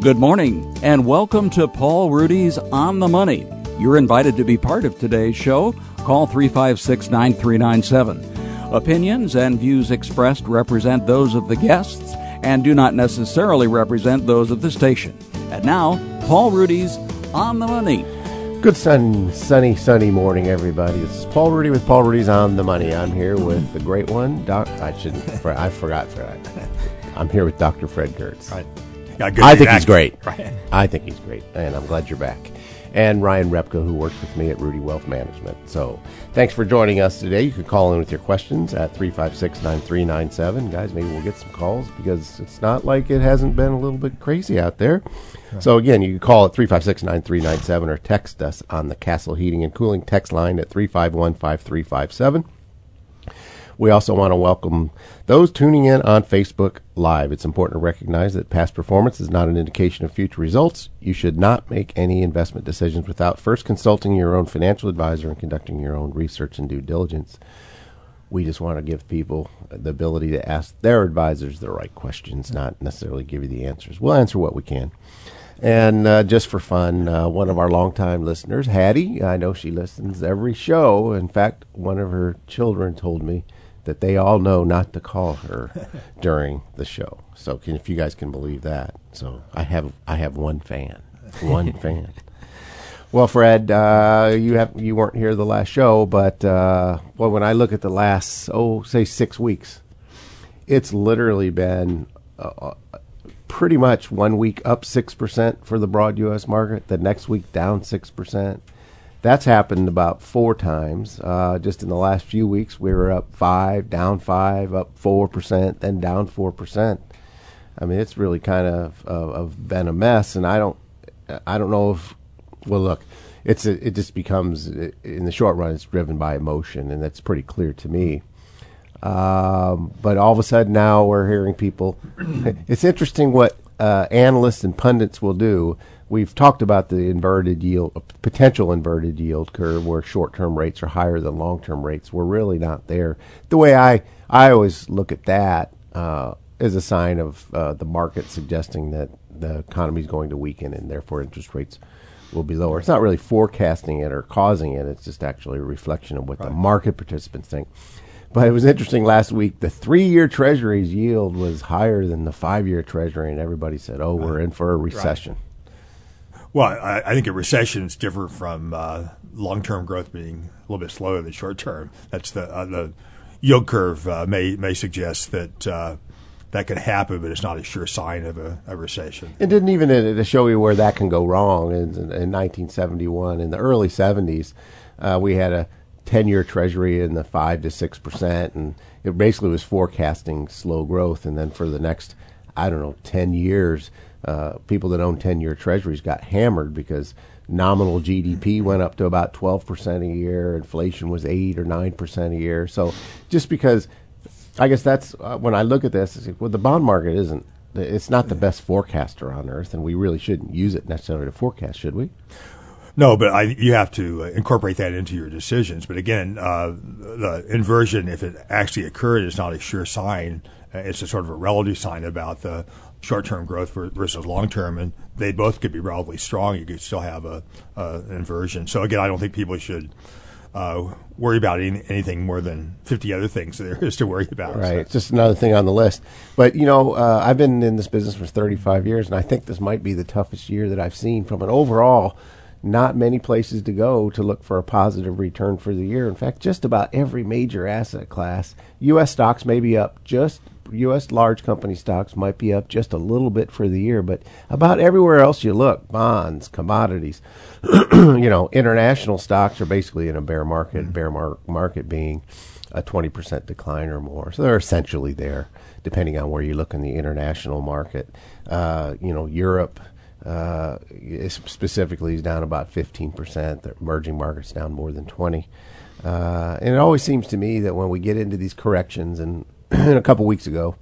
Good morning, and welcome to Paul Ruedi's On the Money. You're invited to be part of today's show. Call 356 9397. Opinions and views expressed represent those of the guests and do not necessarily represent those of the station. And now, Paul Ruedi's On the Money. Good sun, sunny, sunny morning, everybody. This is Paul Ruedi with Paul Ruedi's On the Money. I'm here with the great one, Doc. I shouldn't. I forgot Fred. I'm here with Dr. Fred Giertz. Right. I think he's great. Right. I think he's great, and I'm glad you're back. And Ryan Repko, who works with me at Ruedi Wealth Management. So, thanks for joining us today. You can call in with your questions at 356 9397. Guys, maybe we'll get some calls because it's not like it hasn't been a little bit crazy out there. So, again, you can call at 356 9397 or text us on the Castle Heating and Cooling text line at 351 5357. We also want to welcome those tuning in on Facebook Live. It's important to recognize that past performance is not an indication of future results. You should not make any investment decisions without first consulting your own financial advisor and conducting your own research and due diligence. We just want to give people the ability to ask their advisors the right questions, not necessarily give you the answers. We'll answer what we can. And uh, just for fun, uh, one of our longtime listeners, Hattie, I know she listens every show. In fact, one of her children told me that they all know not to call her during the show. So can, if you guys can believe that, so I have I have one fan, one fan. Well, Fred, uh, you have you weren't here the last show, but uh, well, when I look at the last oh say six weeks, it's literally been uh, uh pretty much one week up six percent for the broad U.S. market, the next week down six percent that's happened about four times. Uh, just in the last few weeks, we were up five, down five, up four percent, then down four percent. I mean, it's really kind of, of, of been a mess, and I don't, I don't know if. Well, look, it's a, it just becomes in the short run, it's driven by emotion, and that's pretty clear to me. Um, but all of a sudden now we're hearing people. it's interesting what uh, analysts and pundits will do we've talked about the inverted yield, potential inverted yield curve, where short-term rates are higher than long-term rates. We're really not there. The way I I always look at that uh, is a sign of uh, the market suggesting that the economy is going to weaken, and therefore interest rates will be lower. It's not really forecasting it or causing it. It's just actually a reflection of what right. the market participants think. But it was interesting last week. The three-year Treasury's yield was higher than the five-year Treasury, and everybody said, "Oh, we're in for a recession." Right. Well, I, I think a recession is different from uh, long-term growth being a little bit slower than short-term. That's the uh, the yield curve uh, may may suggest that uh, that could happen, but it's not a sure sign of a, a recession. It didn't even uh, to show you where that can go wrong. In, in 1971, in the early 70s, uh, we had a 10-year Treasury in the five to six percent, and it basically was forecasting slow growth. And then for the next, I don't know, 10 years uh, people that own 10 year treasuries got hammered because nominal GDP went up to about 12% a year, inflation was 8 or 9% a year. So just because, I guess that's uh, when I look at this, like, well, the bond market isn't, it's not the best forecaster on earth, and we really shouldn't use it necessarily to forecast, should we? No, but I, you have to uh, incorporate that into your decisions. But again, uh, the inversion, if it actually occurred, is not a sure sign. Uh, it's a sort of a relative sign about the short-term growth versus long-term, and they both could be relatively strong. You could still have a, an inversion. So again, I don't think people should uh, worry about any, anything more than 50 other things there is to worry about. Right. So. It's just another thing on the list. But, you know, uh, I've been in this business for 35 years, and I think this might be the toughest year that I've seen from an overall not many places to go to look for a positive return for the year. In fact, just about every major asset class, U.S. stocks may be up just U.S. large company stocks might be up just a little bit for the year, but about everywhere else you look, bonds, commodities, you know, international stocks are basically in a bear market. Mm-hmm. Bear mar- market being a 20% decline or more. So they're essentially there, depending on where you look in the international market. Uh, you know, Europe uh, specifically is down about 15%. The emerging markets down more than 20. Uh, and it always seems to me that when we get into these corrections and a couple weeks ago.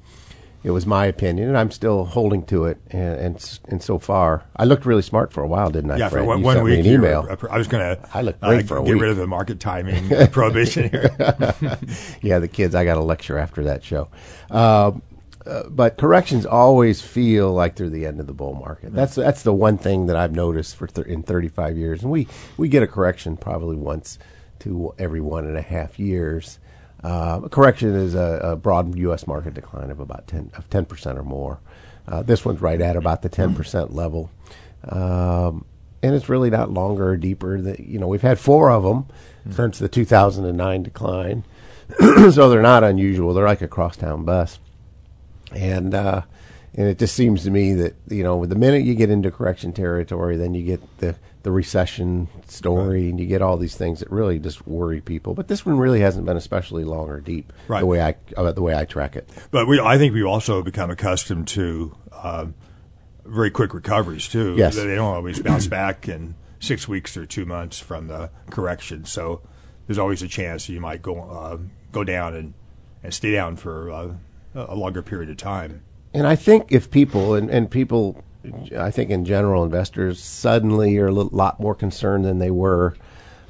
It was my opinion, and I'm still holding to it. And, and, and so far, I looked really smart for a while, didn't I? Yeah, Fred? for one, one week. email. Were, I was going to. I looked great uh, for a get week. rid of the market timing prohibition here. yeah, the kids. I got a lecture after that show. Uh, uh, but corrections always feel like they're the end of the bull market. That's that's the one thing that I've noticed for th- in 35 years, and we we get a correction probably once to every one and a half years. Uh, correction is a, a, broad U.S. market decline of about 10 of 10 percent or more. Uh, this one's right at about the 10 percent level, um, and it's really not longer or deeper. That you know we've had four of them mm-hmm. since the 2009 decline, so they're not unusual. They're like a crosstown bus and uh, and it just seems to me that you know with the minute you get into correction territory, then you get the the recession story, right. and you get all these things that really just worry people. But this one really hasn't been especially long or deep, right. the way I uh, the way I track it. But we, I think we also become accustomed to uh, very quick recoveries too. Yes, they don't always bounce back in six weeks or two months from the correction. So there's always a chance you might go uh, go down and and stay down for uh, a longer period of time. And I think if people and, and people, I think in general, investors suddenly are a lot more concerned than they were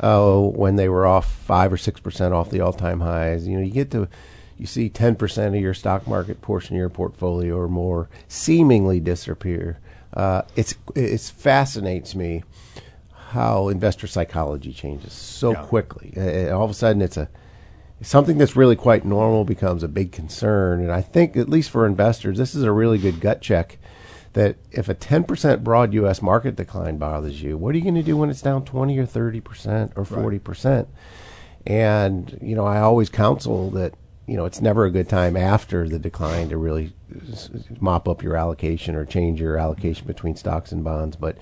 uh, when they were off five or six percent off the all-time highs. You know, you get to you see ten percent of your stock market portion of your portfolio or more seemingly disappear. Uh, it's it fascinates me how investor psychology changes so yeah. quickly. Uh, all of a sudden, it's a something that's really quite normal becomes a big concern. And I think, at least for investors, this is a really good gut check that if a 10% broad U.S. market decline bothers you, what are you going to do when it's down 20 or 30% or 40%? Right. And, you know, I always counsel that, you know, it's never a good time after the decline to really mop up your allocation or change your allocation between stocks and bonds. But,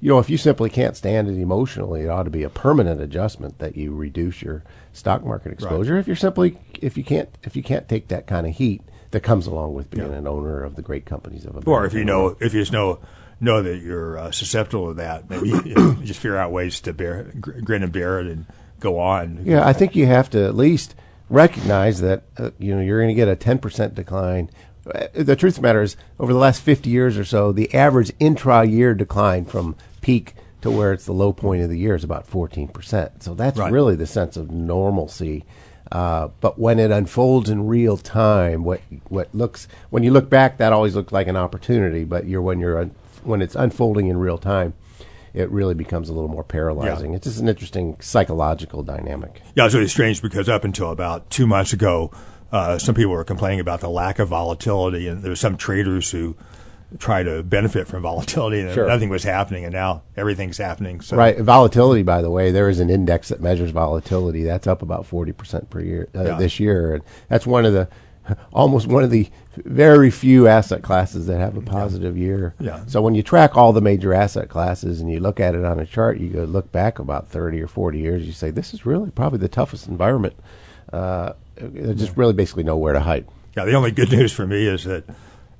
you know, if you simply can't stand it emotionally, it ought to be a permanent adjustment that you reduce your stock market exposure. Right. If you're simply if you can't if you can't take that kind of heat that comes along with being yeah. an owner of the great companies of America. Or if you know if you just know know that you're uh, susceptible to that, maybe you just figure out ways to bear grin and bear it and go on. Yeah, I think you have to at least recognize that uh, you know you're going to get a 10% decline. Uh, the truth of the matter is, over the last 50 years or so, the average intra-year decline from peak to where it's the low point of the year is about 14%. So that's right. really the sense of normalcy. Uh, but when it unfolds in real time, what what looks when you look back, that always looks like an opportunity. But you're when you're un, when it's unfolding in real time, it really becomes a little more paralyzing. Yeah. It's just an interesting psychological dynamic. Yeah, it's really strange because up until about two months ago, uh, some people were complaining about the lack of volatility, and there were some traders who try to benefit from volatility, and sure. nothing was happening, and now everything's happening. So. Right, volatility. By the way, there is an index that measures volatility. That's up about forty percent per year uh, yeah. this year, and that's one of the almost one of the very few asset classes that have a positive yeah. year. Yeah. So when you track all the major asset classes and you look at it on a chart, you go look back about thirty or forty years. You say this is really probably the toughest environment. Uh, there's just really basically nowhere to hide. Yeah, the only good news for me is that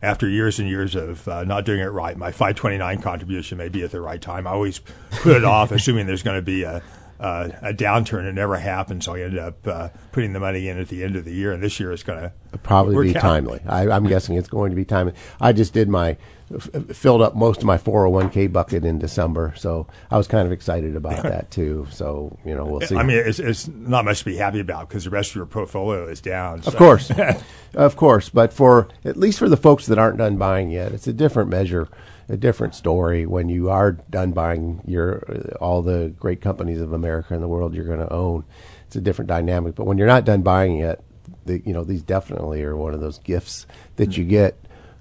after years and years of uh, not doing it right, my 529 contribution may be at the right time. I always put it off, assuming there's going to be a, uh, a downturn. It never happened, so I ended up uh, putting the money in at the end of the year. And this year it's going to probably be timely. I, am guessing it's going to be timely. I just did my f- filled up most of my 401k bucket in December, so I was kind of excited about that too. So you know, we'll see. I mean, it's, it's not much to be happy about because the rest of your portfolio is down. So. Of course, of course, but for at least for the folks that aren't done buying yet, it's a different measure. A different story when you are done buying your all the great companies of America and the world you're going to own. It's a different dynamic. But when you're not done buying yet, the, you know these definitely are one of those gifts that you get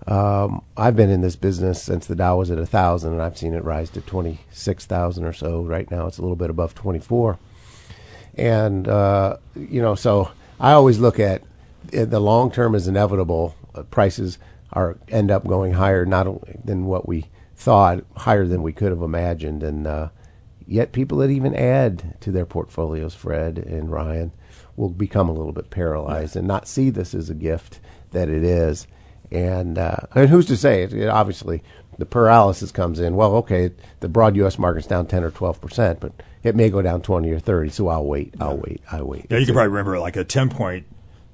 um, I've been in this business since the Dow was at a thousand, and I've seen it rise to twenty six thousand or so. Right now, it's a little bit above twenty four, and uh, you know, so I always look at uh, the long term is inevitable. Uh, prices are end up going higher, not only than what we thought, higher than we could have imagined, and uh, yet people that even add to their portfolios, Fred and Ryan, will become a little bit paralyzed and not see this as a gift that it is and, uh, and who's to say? It, it, obviously, the paralysis comes in. Well, okay, the broad U.S. market's down 10 or 12 percent, but it may go down 20 or 30. So I'll wait. I'll wait. I'll wait. Yeah, you can probably remember like a 10 point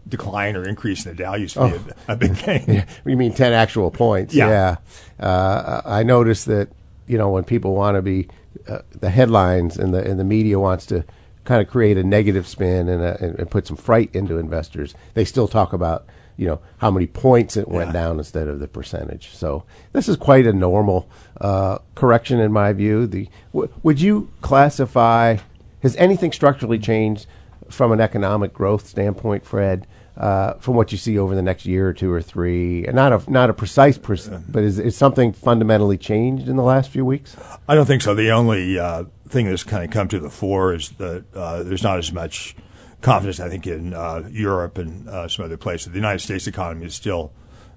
decline or increase in the Dow used to be oh. a, a, big thing. yeah, you mean 10 actual points? Yeah. yeah. Uh, I noticed that you know when people want to be uh, the headlines and the and the media wants to kind of create a negative spin and, a, and, and put some fright into investors, they still talk about you know how many points it went Yeah. down instead of the percentage. So this is quite a normal uh, correction in my view. The w- would you classify has anything structurally changed from an economic growth standpoint, Fred? Uh, from what you see over the next year or two or three, and not a not a precise, perc- but is, is something fundamentally changed in the last few weeks? I don't think so. The only uh, thing that's kind of come to the fore is that uh, there's not as much confidence, I think, in uh, Europe and uh, some other places. The United States economy is still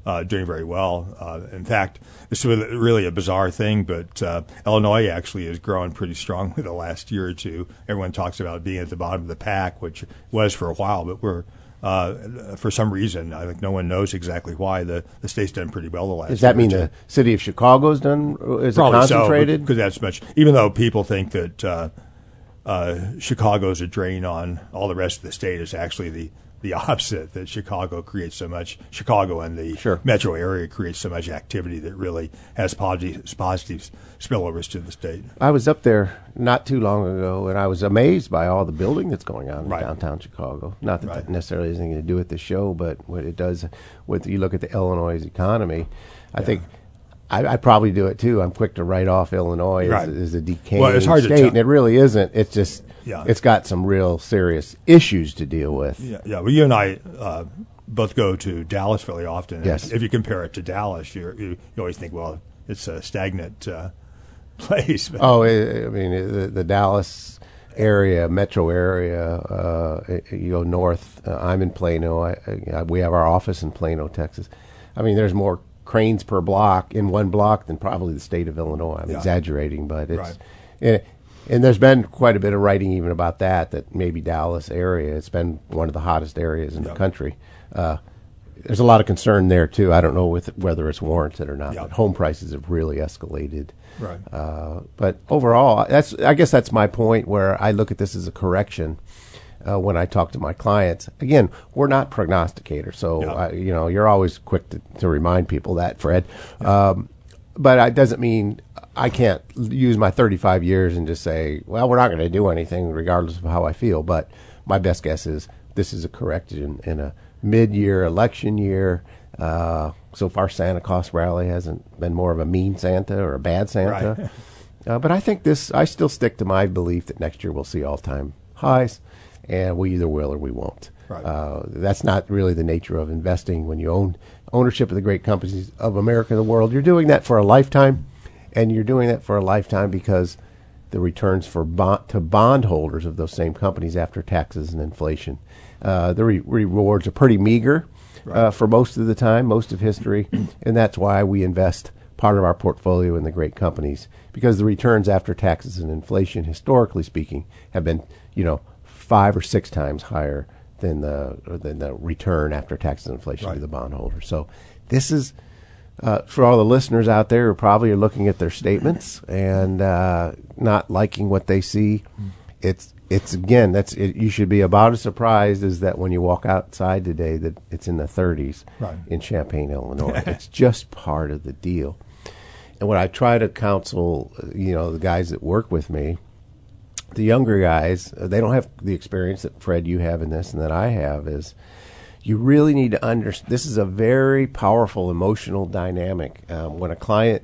uh, doing very well. Uh, in fact, this is really- a bizarre thing, but uh, Illinois actually has grown pretty strongly the last year or two. Everyone talks about being at the bottom of the pack, which was for a while, but we're uh, for some reason, I think no one knows exactly why the, the state's done pretty well the last. Does that mean the city of Chicago's done? Is it Probably concentrated? because that's much. Even though people think that uh, Chicago's a drain on all the rest of the state, it's actually the the opposite. That Chicago creates so much. Chicago and the Sure. metro area creates so much activity that really has positive positive spillovers to the state. I was up there not too long ago, and I was amazed by all the building that's going on Right. in downtown Chicago. Not that Right. that necessarily has anything to do with the show, but what it does with you look at the Illinois economy, I think. I, I'd probably do it too. I'm quick to write off Illinois Right. as, as a decaying Well, it's hard to state, tell. and it really isn't. It's just Yeah. it's got some real serious issues to deal with. Yeah, yeah. Well, you and I uh, both go to Dallas fairly often. Yes. If you compare it to Dallas, you you, always think, well, it's a stagnant uh, place. But Oh, I I mean the, the Dallas area, metro area. Uh, you go north. Uh, I'm in Plano. I, I, we have our office in Plano, Texas. I mean, there's more cranes per block in one block than probably the state of Illinois. I'm Yeah. exaggerating, but it's Right. and, and there's been quite a bit of writing even about that. That maybe Dallas area. It's been one of the hottest areas in Yeah. the country. Uh, there's a lot of concern there too. I don't know with, whether it's warranted or not. But home prices have really escalated. Right. Uh, but overall, that's I guess that's my point where I look at this as a correction. Uh, when I talk to my clients, again, we're not prognosticators, so Yeah. I, you know you're always quick to, to remind people that, Fred. Um, but it doesn't mean I can't use my 35 years and just say, well, we're not going to do anything regardless of how I feel. But my best guess is this is a correction in a mid-year election year. Uh, so far, Santa Claus rally hasn't been more of a mean Santa or a bad Santa. Right. Uh, but I think this, I still stick to my belief that next year we'll see all time highs, and we either will or we won't. Right. Uh, that's not really the nature of investing when you own ownership of the great companies of America and the world. You're doing that for a lifetime, and you're doing that for a lifetime because the returns for bond, to bondholders of those same companies after taxes and inflation, uh, the re- rewards are pretty meager uh, for most of the time, most of history, and that's why we invest part of our portfolio in the great companies because the returns after taxes and inflation, historically speaking, have been you know five or six times higher than the than the return after taxes and inflation to Right. the bondholder. So this is uh, for all the listeners out there who probably are looking at their statements and uh, not liking what they see. It's it's again that's it, you should be about as surprised as that when you walk outside today that it's in the 30s Right. in Champaign, Illinois. it's just part of the deal. And what I try to counsel, uh, you know, the guys that work with me, the younger guys, uh, they don't have the experience that Fred you have in this and that I have is you really need to understand this is a very powerful emotional dynamic. Um, when a client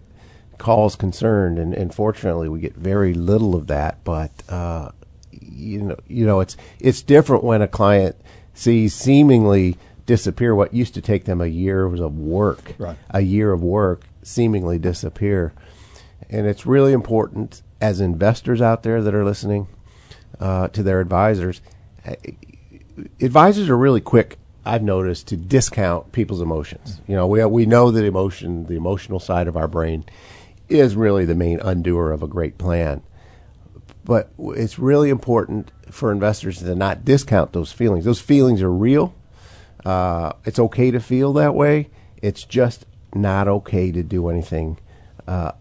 calls concerned and, and fortunately we get very little of that but uh, you know you know it's it's different when a client sees seemingly disappear. What used to take them a year of work. Right. a year of work seemingly disappear. And it's really important as investors out there that are listening uh, to their advisors. Advisors are really quick, I've noticed, to discount people's emotions. You know, we we know that emotion, the emotional side of our brain, is really the main undoer of a great plan. But it's really important for investors to not discount those feelings. Those feelings are real. Uh, it's okay to feel that way. It's just not okay to do anything uh,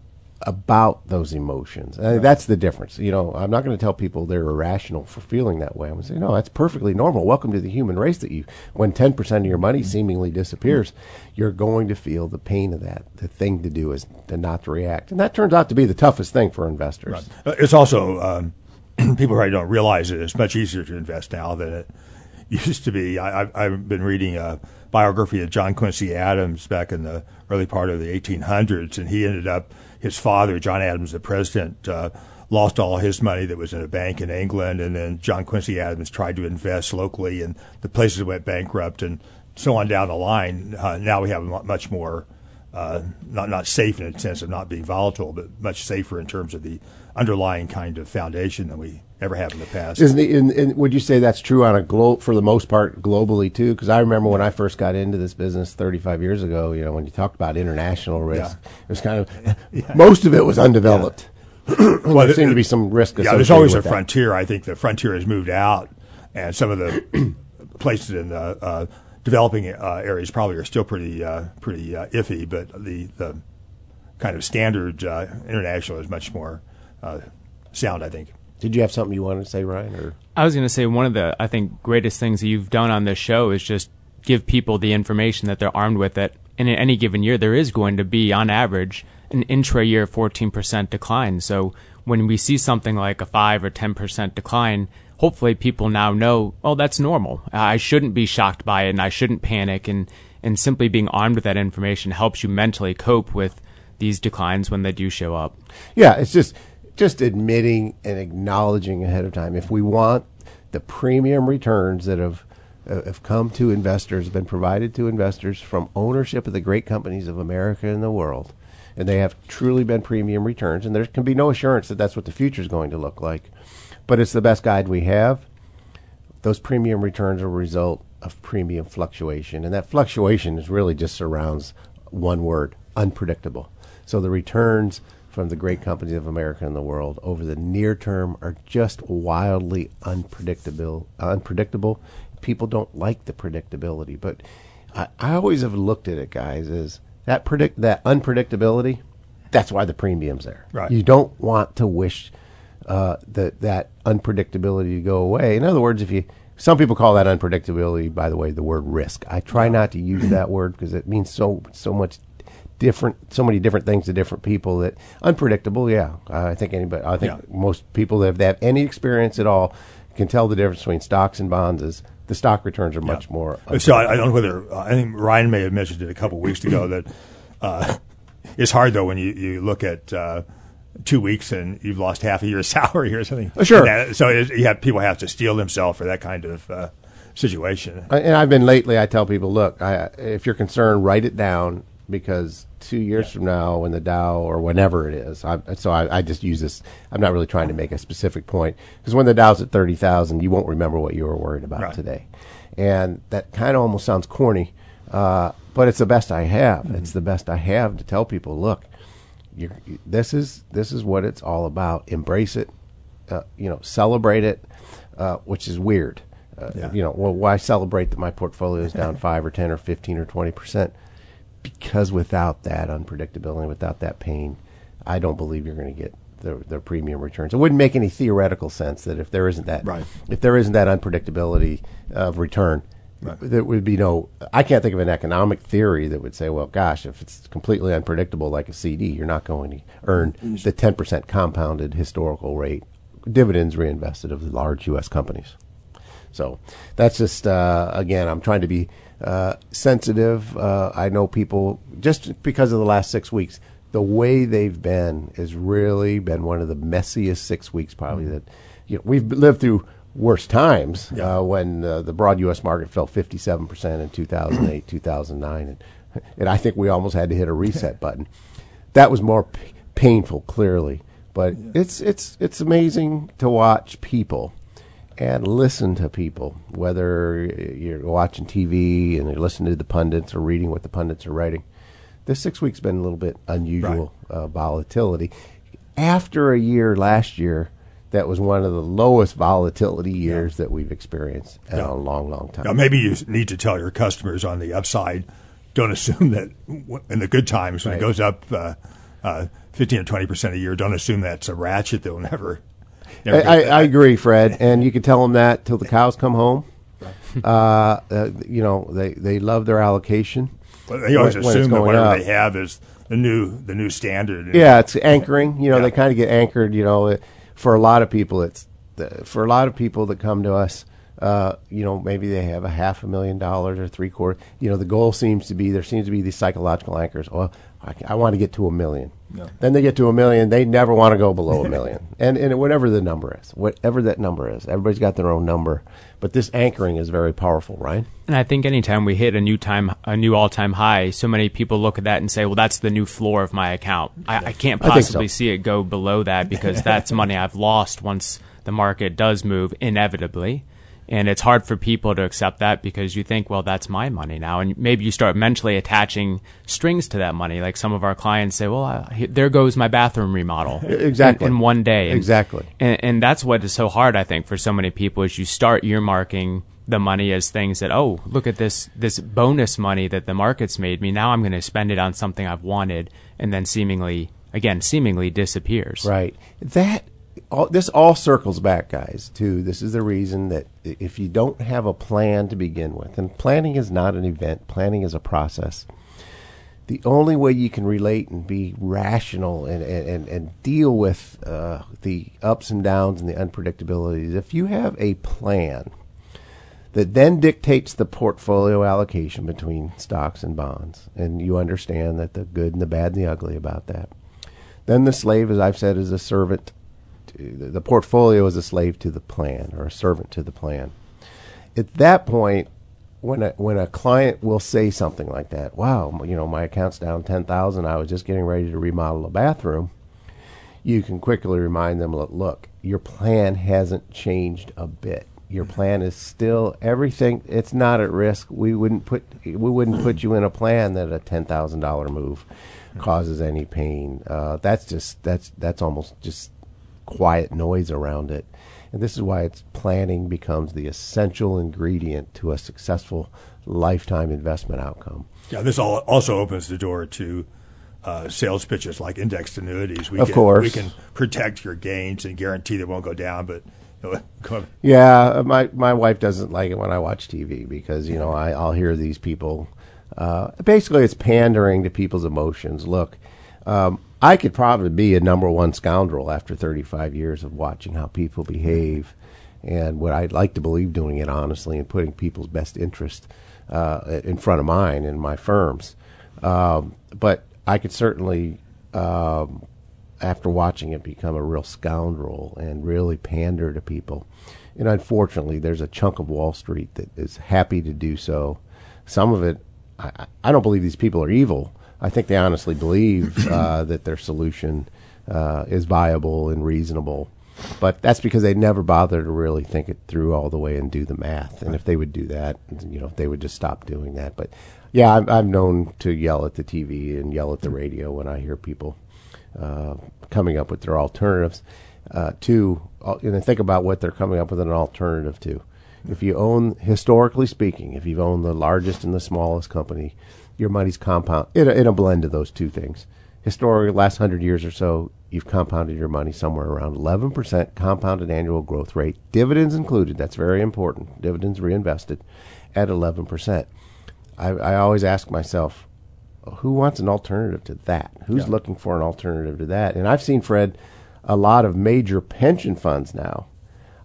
about those emotions. Think that's the difference. You know, I'm not going to tell people they're irrational for feeling that way. I'm going to say, no, that's perfectly normal. Welcome to the human race. That you, when 10% of your money seemingly disappears, you're going to feel the pain of that. The thing to do is to not to react, and that turns out to be the toughest thing for investors. Uh, It's also um, people probably don't realize it. It's much easier to invest now than it used to be. I, I've, I've been reading a biography of John Quincy Adams back in the early part of the 1800s, and he ended up his father, John Adams, the president. Uh, lost all his money that was in a bank in England, and then John Quincy Adams tried to invest locally, and the places went bankrupt, and so on down the line. Uh, now we have much more, uh, not not safe in the sense of not being volatile, but much safer in terms of the underlying kind of foundation than we ever have in the past. Isn't the, in, in, would you say that's true on a glo- for the most part globally too? Because I remember when I first got into this business 35 years ago, you know, when you talked about international risk, yeah. it was kind of yeah. most of it was undeveloped. Yeah. well, there seemed to be some risk. Yeah, there's always a that. frontier. I think the frontier has moved out, and some of the places in the uh, developing uh, areas probably are still pretty uh, pretty uh, iffy. But the the kind of standard uh, international is much more uh, sound. I think. Did you have something you wanted to say, Ryan? Or I was going to say one of the I think greatest things that you've done on this show is just give people the information that they're armed with. That in any given year there is going to be, on average an intra-year 14% decline. So when we see something like a 5 or 10% decline, hopefully people now know, oh, that's normal. I shouldn't be shocked by it and I shouldn't panic. And, and simply being armed with that information helps you mentally cope with these declines when they do show up. Yeah, it's just just admitting and acknowledging ahead of time. If we want the premium returns that have uh, have come to investors, been provided to investors from ownership of the great companies of America and the world, and they have truly been premium returns. And there can be no assurance that that's what the future is going to look like, but it's the best guide we have. Those premium returns are a result of premium fluctuation, and that fluctuation is really just surrounds one word: unpredictable. So the returns from the great companies of America and the world over the near term are just wildly unpredictable. Unpredictable. People don't like the predictability, but I, I always have looked at it, guys, as that predict that unpredictability. That's why the premium's there. Right. You don't want to wish uh, that that unpredictability to go away. In other words, if you some people call that unpredictability, by the way, the word risk. I try not to use that word because it means so so much different, so many different things to different people. That unpredictable, yeah. I think anybody, I think yeah. most people that have, that have any experience at all can tell the difference between stocks and bonds is the stock returns are much yeah. more. So I, I, don't know whether uh, I think Ryan may have mentioned it a couple weeks ago that uh, it's hard though when you, you look at uh, two weeks and you've lost half of your salary or something. Oh, sure. That, so it, you have people have to steel themselves for that kind of uh, situation. And I've been lately. I tell people, look, I, if you're concerned, write it down because two years yeah. from now, when the Dow or whenever it is, I, so I, I, just use this. I'm not really trying to make a specific point because when the Dow's at thirty thousand, you won't remember what you were worried about right. today, and that kind of almost sounds corny, uh, but it's the best I have. Mm-hmm. It's the best I have to tell people, look, this is this is what it's all about. Embrace it, uh, you know, celebrate it, uh, which is weird. Uh, yeah. You know, well, why celebrate that my portfolio is down five or ten or fifteen or twenty percent? Because without that unpredictability, without that pain, I don't believe you're going to get the, the premium returns. It wouldn't make any theoretical sense that if there isn't that, right. if there isn't that unpredictability of return, right. there would be no. I can't think of an economic theory that would say, well, gosh, if it's completely unpredictable like a CD, you're not going to earn the 10% compounded historical rate dividends reinvested of the large U.S. companies. So that's just uh, again, I'm trying to be uh, sensitive. Uh, I know people just because of the last six weeks, the way they've been has really been one of the messiest six weeks probably mm-hmm. that you know we've lived through worse times yeah. uh, when uh, the broad U.S. market fell 57 percent in 2008, 2009, and, and I think we almost had to hit a reset button. That was more p- painful, clearly, but yeah. it's it's it's amazing to watch people and listen to people, whether you're watching TV and you're listening to the pundits or reading what the pundits are writing. This six weeks been a little bit unusual right. uh, volatility. After a year last year, that was one of the lowest volatility years yeah. that we've experienced in yeah. a long, long time. Now, maybe you need to tell your customers on the upside, don't assume that in the good times when right. it goes up uh, uh, 15 or 20 percent a year, don't assume that's a ratchet that will never I, I, I, agree, Fred, and you can tell them that till the cows come home. Uh, uh, you know, they, they love their allocation. But they always when, assume when that whatever up. they have is the new the new standard. Yeah, it's anchoring. You know, yeah. they kind of get anchored. You know, for a lot of people, it's the, for a lot of people that come to us. uh, you know, maybe they have a half a million dollars or three quarter. You know, the goal seems to be there seems to be these psychological anchors. Well, I, I want to get to a million. No. Then they get to a million. They never want to go below a million, and and whatever the number is, whatever that number is, everybody's got their own number. But this anchoring is very powerful, right? And I think anytime we hit a new time, a new all-time high, so many people look at that and say, "Well, that's the new floor of my account. I, I can't I possibly so. see it go below that because that's money I've lost once the market does move inevitably." And it's hard for people to accept that because you think, well, that's my money now. And maybe you start mentally attaching strings to that money. Like some of our clients say, well, uh, there goes my bathroom remodel. Exactly. In, in one day. And- Exactly. And, and that's what is so hard, I think, for so many people is you start earmarking the money as things that, oh, look at this, this bonus money that the market's made me. Now I'm going to spend it on something I've wanted. And then seemingly, again, seemingly disappears. Right. That all, this all circles back, guys. To this is the reason that if you don't have a plan to begin with, and planning is not an event, planning is a process. The only way you can relate and be rational and, and, and, deal with uh, the ups and downs and the unpredictability is if you have a plan that then dictates the portfolio allocation between stocks and bonds, and you understand that the good and the bad and the ugly about that. Then the slave, as I've said, is a servant. To, the portfolio is a slave to the plan or a servant to the plan. At that point, when a, when a client will say something like that, "Wow, you know, my account's down ten thousand. I was just getting ready to remodel a bathroom," you can quickly remind them, "Look, look, your plan hasn't changed a bit. Your plan is still everything. It's not at risk. We wouldn't put we wouldn't put you in a plan that a ten thousand dollar move causes any pain. Uh, that's just that's that's almost just quiet noise around it. And this is why it's planning becomes the essential ingredient to a successful lifetime investment outcome. Yeah, this all also opens the door to uh, sales pitches like indexed annuities. We Of can, course. we can protect your gains and guarantee they won't go down, but you know, Yeah, uh, my my wife doesn't like it when I watch TV because you know I, I'll hear these people. Uh, basically, it's pandering to people's emotions. Look, um, I could probably be a number one scoundrel after 35 years of watching how people behave, and what I'd like to believe doing it honestly and putting people's best interest uh, in front of mine and my firms. Um, but I could certainly um, after watching it become a real scoundrel and really pander to people. And unfortunately, there's a chunk of Wall Street that is happy to do so. Some of it, I, I- I don't believe these people are evil. I think they honestly believe uh, that their solution uh, is viable and reasonable. But that's because they never bother to really think it through all the way and do the math. And if they would do that, you know, they would just stop doing that. But yeah, I'm, I'm known to yell at the TV and yell at the radio when I hear people uh, coming up with their alternatives uh, to, uh, and think about what they're coming up with an alternative to. If you own, historically speaking, if you've owned the largest and the smallest company, your money's compound in a, in a blend of those two things. Historically, last hundred years or so, you've compounded your money somewhere around 11% compounded annual growth rate, dividends included. That's very important. Dividends reinvested at 11%. I, I always ask myself, who wants an alternative to that? Who's looking for an alternative to that? And I've seen Fred, a lot of major pension funds now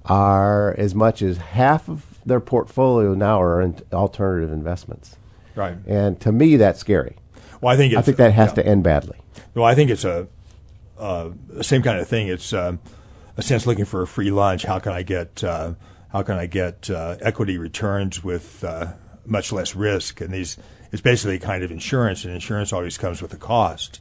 are as much as half of their portfolio now are in alternative investments. Right. And to me, that's scary. Well, I think I think that has yeah. to end badly. Well, I think it's a uh, the same kind of thing. It's um, a sense looking for a free lunch. How can I get uh, how can I get uh, equity returns with uh, much less risk? And these it's basically kind of insurance, and insurance always comes with a cost,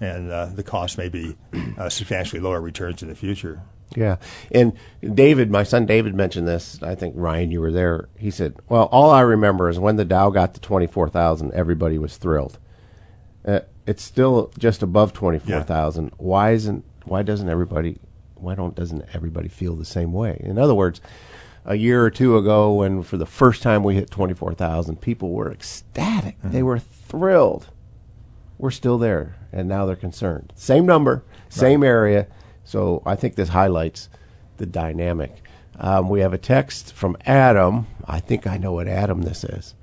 and uh, the cost may be uh, substantially lower returns in the future. Yeah. And David, my son David mentioned this. I think Ryan, you were there. He said, "Well, all I remember is when the Dow got to twenty four thousand, everybody was thrilled. Uh, it's still just above twenty four thousand. Why isn't? Why doesn't everybody? Why don't doesn't everybody feel the same way? In other words." A year or two ago, when for the first time we hit 24,000, people were ecstatic. They were thrilled. We're still there, and now they're concerned. Same number, same area. So I think this highlights the dynamic. Um, we have a text from Adam. I think I know what Adam this is.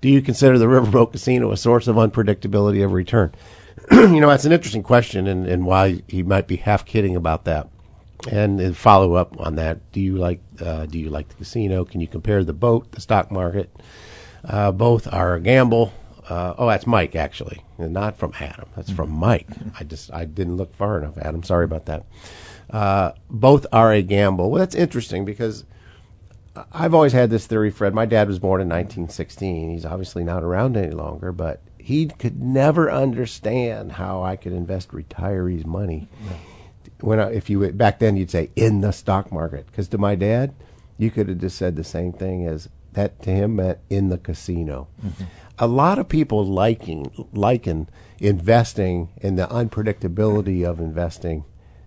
Do you consider the Riverboat Casino a source of unpredictability of return? you know, that's an interesting question, and, and why he might be half kidding about that. And then follow up on that. Do you like uh, Do you like the casino? Can you compare the boat, the stock market? Uh, both are a gamble. Uh, oh, that's Mike actually, not from Adam. That's from Mike. I just I didn't look far enough, Adam. Sorry about that. Uh, both are a gamble. Well, that's interesting because I've always had this theory, Fred. My dad was born in 1916. He's obviously not around any longer, but he could never understand how I could invest retirees' money. When I, if you back then you'd say in the stock market, because to my dad, you could have just said the same thing as that to him meant in the casino. Mm-hmm. A lot of people liking liken investing in the unpredictability of investing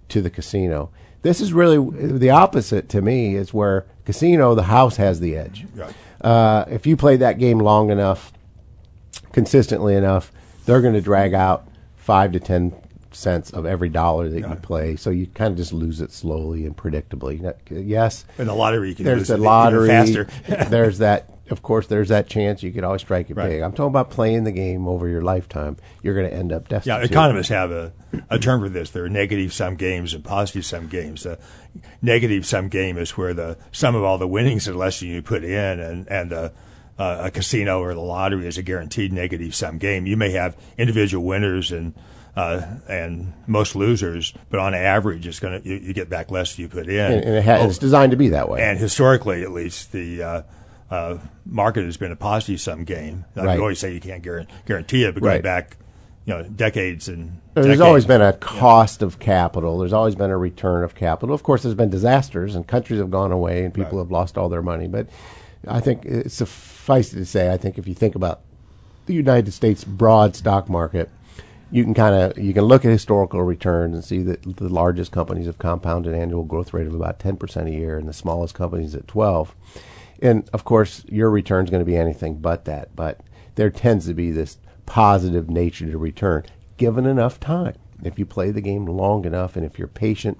to the casino. This is really the opposite to me. Is where casino the house has the edge. Right. Uh, if you play that game long enough, consistently enough, they're going to drag out five to ten cents of every dollar that you play. So you kind of just lose it slowly and predictably. Yes, in the lottery, you can there's the lottery faster. there's that. Of course, there's that chance you could always strike it right. big. I'm talking about playing the game over your lifetime. You're going to end up destitute. Yeah, economists have a, a term for this. There are negative sum games and positive sum games. The negative sum game is where the sum of all the winnings are less than you put in, and and uh, uh, a casino or the lottery is a guaranteed negative sum game. You may have individual winners and uh, and most losers, but on average, it's going to you, you, get back less than you put in. And, and it ha- oh, it's designed to be that way. And historically, at least, the uh, uh, market has been a positive sum game. I right. always say you can't guarantee it, but going right. back, you know, decades and there's decades, always been a cost yeah. of capital. There's always been a return of capital. Of course, there's been disasters and countries have gone away and people right. have lost all their money. But I think it suffices to say, I think if you think about the United States broad stock market, you can kind of you can look at historical returns and see that the largest companies have compounded annual growth rate of about 10% a year and the smallest companies at 12 and of course your return is going to be anything but that but there tends to be this positive nature to return given enough time. If you play the game long enough and if you're patient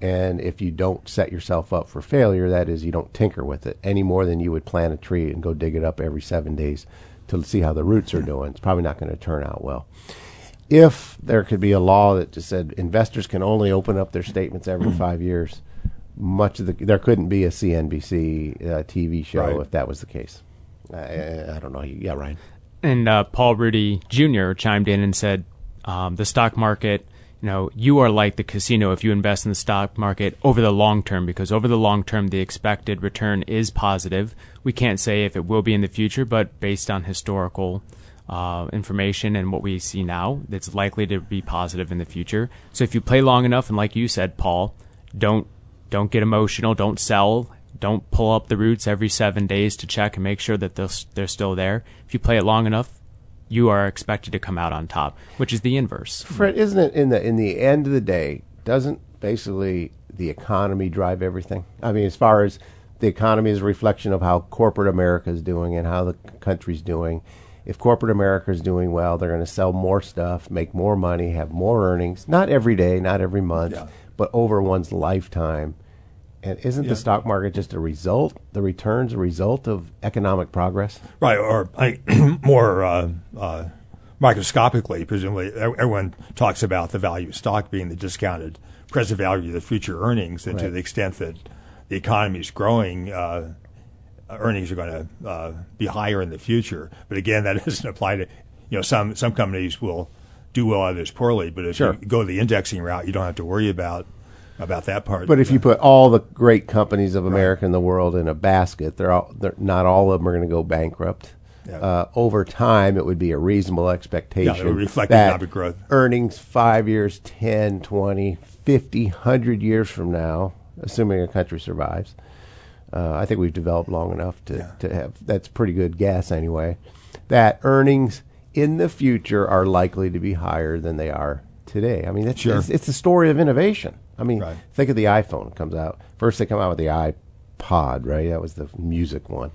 and if you don't set yourself up for failure that is you don't tinker with it any more than you would plant a tree and go dig it up every 7 days to see how the roots are doing it's probably not going to turn out well. If there could be a law that just said investors can only open up their statements every five years, much of the there couldn't be a CNBC uh, TV show right. if that was the case. I, I, don't know. Yeah, Ryan. And uh, Paul Ruedi Jr. chimed in and said, um, "The stock market." You know, you are like the casino if you invest in the stock market over the long term, because over the long term, the expected return is positive. We can't say if it will be in the future, but based on historical uh, information and what we see now, it's likely to be positive in the future. So if you play long enough, and like you said, Paul, don't don't get emotional, don't sell, don't pull up the roots every seven days to check and make sure that they're, they're still there. If you play it long enough, you are expected to come out on top, which is the inverse. Fred, isn't it in the in the end of the day? Doesn't basically the economy drive everything? I mean, as far as the economy is a reflection of how corporate America is doing and how the country's doing if corporate America is doing well, they're going to sell more stuff, make more money, have more earnings. Not every day, not every month, yeah. But over one's lifetime. And isn't yeah. the stock market just a result? The returns a result of economic progress, right? Or I, more uh, uh, microscopically, presumably, everyone talks about the value of stock being the discounted present value of the future earnings, and right. to the extent that the economy is growing, uh, earnings are going to uh, be higher in the future. But again, that doesn't apply to you know some some companies will do well, others poorly. But if sure. you go the indexing route, you don't have to worry about about that part. But if you put all the great companies of America right. in the world in a basket, they're all they're, not all of them are going to go bankrupt. Yeah. Uh, over time, it would be a reasonable expectation yeah, that growth. Earnings five years, 10, 20, 50, 100 years from now, assuming a country survives, uh, I think we've developed long enough to, yeah. to have that's pretty good guess anyway. That earnings in the future are likely to be higher than they are today. I mean, it's, sure. it's, it's the story of innovation. I mean, right. think of the iPhone comes out. First, they come out with the iPod, right? That was the music one.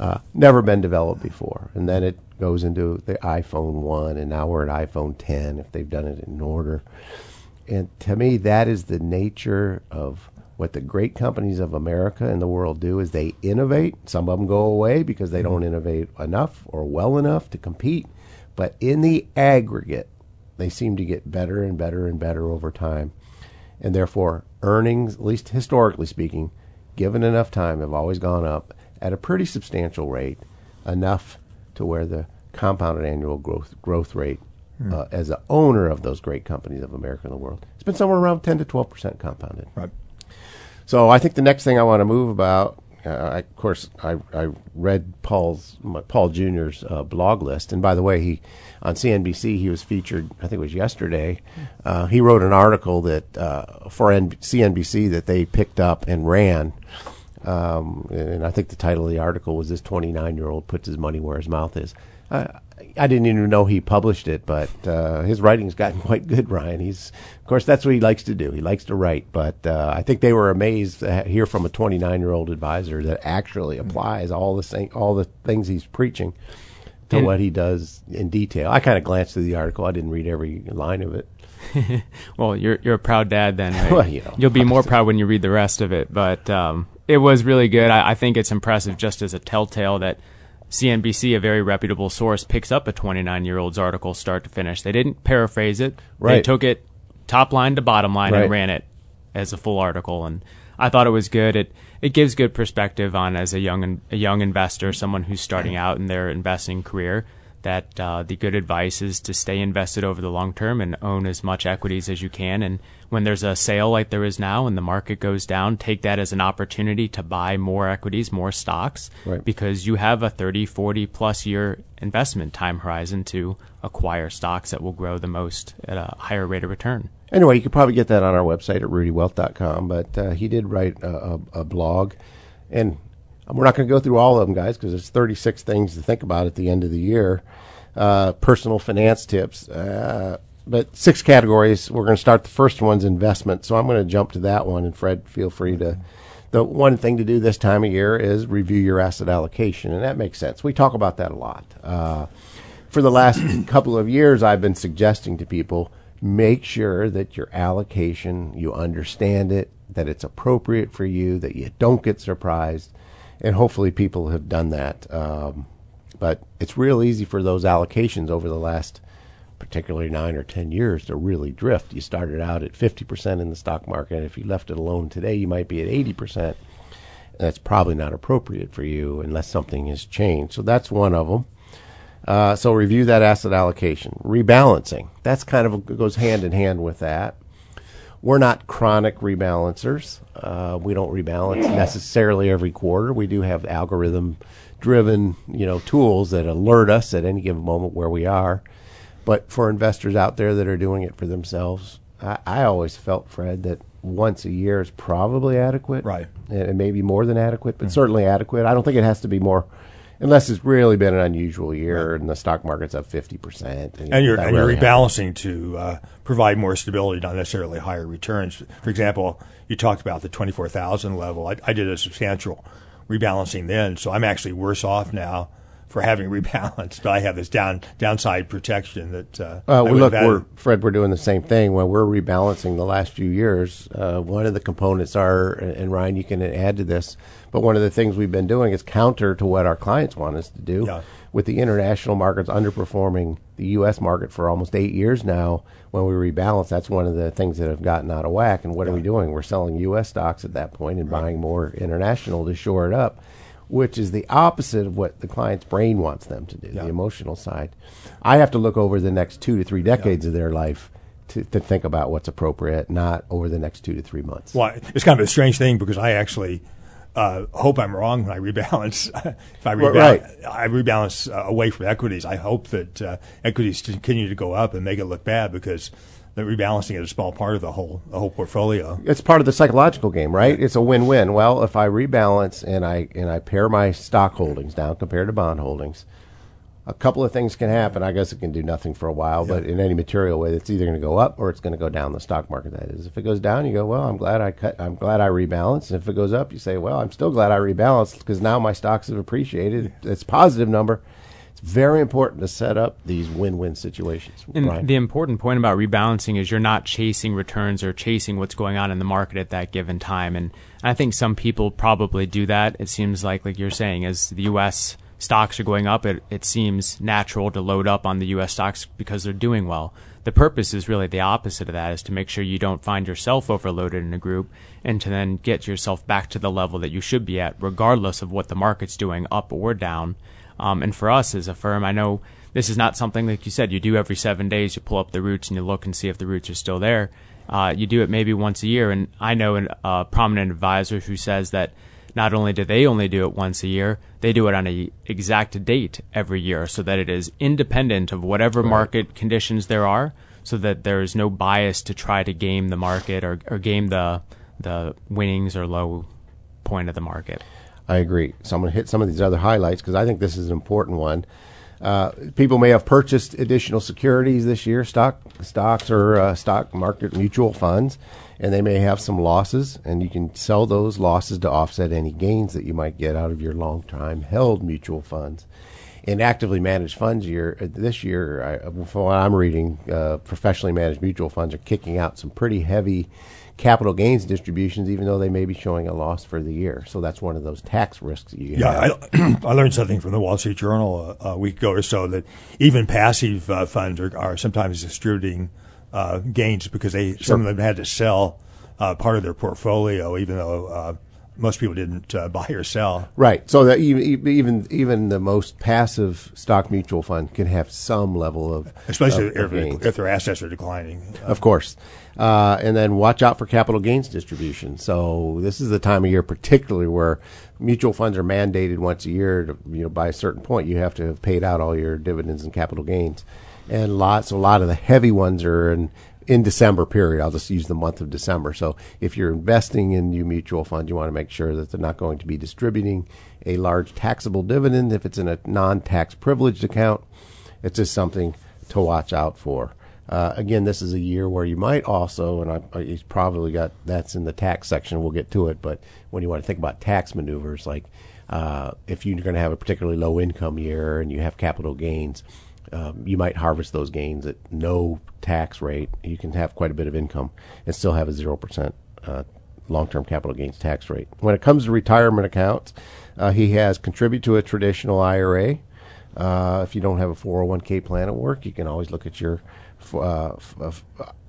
Uh, never been developed before. And then it goes into the iPhone 1, and now we're at iPhone 10 if they've done it in order. And to me, that is the nature of what the great companies of America and the world do is they innovate. Some of them go away because they don't innovate enough or well enough to compete. But in the aggregate, they seem to get better and better and better over time. and therefore earnings, at least historically speaking, given enough time, have always gone up at a pretty substantial rate, enough to where the compounded annual growth growth rate Hmm. uh, as an owner of those great companies of America and the world, it's been somewhere around ten to twelve percent compounded. Right. So I think the next thing I want to move about, uh, I, of course, I, I read Paul's Paul Jr.'s uh, blog list, and by the way, he on CNBC he was featured. I think it was yesterday. Uh, he wrote an article that uh, for N- CNBC that they picked up and ran. Um, and I think the title of the article was "This 29 year old puts his money where his mouth is." I didn't even know he published it, but uh, his writing's gotten quite good, Ryan. He's, of course, that's what he likes to do. He likes to write, but uh, I think they were amazed to hear from a 29 year old advisor that actually applies all the same, all the things he's preaching to And- what he does in detail. I kind of glanced through the article. I didn't read every line of it. Well, you're you're a proud dad then. Right? Well, you know, You'll be more proud when you read the rest of it. But um, it was really good. I, I think it's impressive just as a telltale that CNBC, a very reputable source, picks up a 29 year old's article start to finish. They didn't paraphrase it. They took it top line to bottom line Right. and ran it as a full article. And I thought it was good. It it gives good perspective on as a young a young investor, someone who's starting out in their investing career. That uh, the good advice is to stay invested over the long term and own as much equities as you can. And when there's a sale like there is now and the market goes down, take that as an opportunity to buy more equities, more stocks, Right. because you have a 30, 40 plus year investment time horizon to acquire stocks that will grow the most at a higher rate of return. Anyway, you could probably get that on our website at ruediwealth.com. But uh, he did write a, a, a blog, and we're not going to go through all of them, guys, because there's 36 things to think about at the end of the year. Uh, personal finance tips, uh, but six categories. We're going to start. The first one's investment, so I'm going to jump to that one. And Fred, feel free to. The one thing to do this time of year is review your asset allocation, and that makes sense. We talk about that a lot. Uh, for the last couple of years, I've been suggesting to people make sure that your allocation, you understand it, that it's appropriate for you, that you don't get surprised. And hopefully, people have done that. Um, but it's real easy for those allocations over the last, particularly nine or 10 years, to really drift. You started out at 50% in the stock market. And if you left it alone today, you might be at 80% that's probably not appropriate for you unless something has changed. So that's one of them. Uh, so review that asset allocation. Rebalancing. That's kind of goes hand in hand with that. We're not chronic rebalancers. Uh, we don't rebalance necessarily every quarter. We do have algorithm driven, you know, tools that alert us at any given moment where we are. But for investors out there that are doing it for themselves, I, I always felt, Fred, that once a year is probably adequate. Right. And maybe more than adequate, but certainly adequate. I don't think it has to be more, unless it's really been an unusual year and the stock market's up 50%. and you're that and you're rebalancing to uh, provide more stability, not necessarily higher returns. For example, you talked about the twenty four thousand level. I, I did a substantial rebalancing then, so I'm actually worse off now for having rebalanced. But I have this down downside protection that. Uh, Uh, well, look, we're, Fred, we're doing the same thing. When we're rebalancing the last few years, uh, one of the components are, and Ryan, you can add to this, but one of the things we've been doing is counter to what our clients want us to do. Yeah. With the international markets underperforming the U.S. market for almost eight years now, when we rebalance, that's one of the things that have gotten out of whack. And what are we doing? We're selling U.S. stocks at that point and buying more international to shore it up, which is the opposite of what the client's brain wants them to do, Yeah. the emotional side. I have to look over the next two to three decades of their life to, to think about what's appropriate, not over the next two to three months. Well, it's kind of a strange thing because I actually uh, hope I'm wrong when I rebalance. if I rebalance, right. I rebalance uh, away from equities. I hope that uh, equities continue to go up and make it look bad because the rebalancing is a small part of the whole the whole portfolio. it's part of the psychological game, right? It's a win-win. Well, if I rebalance and I and I pare my stock holdings down compared to bond holdings, a couple of things can happen. I guess it can do nothing for a while, but in any material way, it's either going to go up or it's going to go down. The stock market, that is. If it goes down, you go, well, I'm glad I cut. I'm glad I rebalanced. And if it goes up, you say, well, I'm still glad I rebalanced because now my stocks have appreciated. It's a positive number. It's very important to set up these win-win situations. And Ryan? the important point about rebalancing is you're not chasing returns or chasing what's going on in the market at that given time. And I think some people probably do that. It seems like, like you're saying, as the U.S. stocks are going up, it, it seems natural to load up on the U.S. stocks because they're doing well. the purpose is really the opposite of that is to make sure you don't find yourself overloaded in a group and to then get yourself back to the level that you should be at regardless of what the market's doing up or down um, and for us as a firm i know this is not something like you said you do every seven days you pull up the roots and you look and see if the roots are still there uh, you do it maybe once a year and i know a uh, prominent advisor who says that not only do they only do it once a year, they do it on a exact date every year so that it is independent of whatever right. market conditions there are so that there is no bias to try to game the market or, or game the the winnings or low point of the market. I agree. So I'm going to hit some of these other highlights because I think this is an important one. Uh, people may have purchased additional securities this year, stock stocks or uh, stock market mutual funds, and they may have some losses, and you can sell those losses to offset any gains that you might get out of your long time held mutual funds. In actively managed funds year uh, this year, I, from what I'm reading, uh, professionally managed mutual funds are kicking out some pretty heavy capital gains distributions, even though they may be showing a loss for the year. So that's one of those tax risks you yeah, have. I, I learned something from the Wall Street Journal a, a week ago or so that even passive uh, funds are, are, sometimes distributing uh, gains because they sure. some of them had to sell uh, part of their portfolio, even though uh, most people didn't uh, buy or sell. Right. So that even even even the most passive stock mutual fund can have some level of especially of, if, of if, their assets are declining. Of course. Uh, and then watch out for capital gains distribution. So this is the time of year, particularly where mutual funds are mandated once a year. To, you know, by a certain point, you have to have paid out all your dividends and capital gains, and lots a lot of the heavy ones are in in December period. I'll just use the month of December. So if you're investing in new mutual fund, you want to make sure that they're not going to be distributing a large taxable dividend. If it's in a non-tax privileged account, it's just something to watch out for. Uh, again, this is a year where you might also, and I, I, probably got that's in the tax section. We'll get to it, but when you want to think about tax maneuvers, like uh, if you're going to have a particularly low income year and you have capital gains, um, you might harvest those gains at no tax rate. You can have quite a bit of income and still have a zero percent uh, long-term capital gains tax rate. When it comes to retirement accounts, uh, he has contribute to a traditional IRA. Uh, if you don't have a 401k plan at work, you can always look at your uh,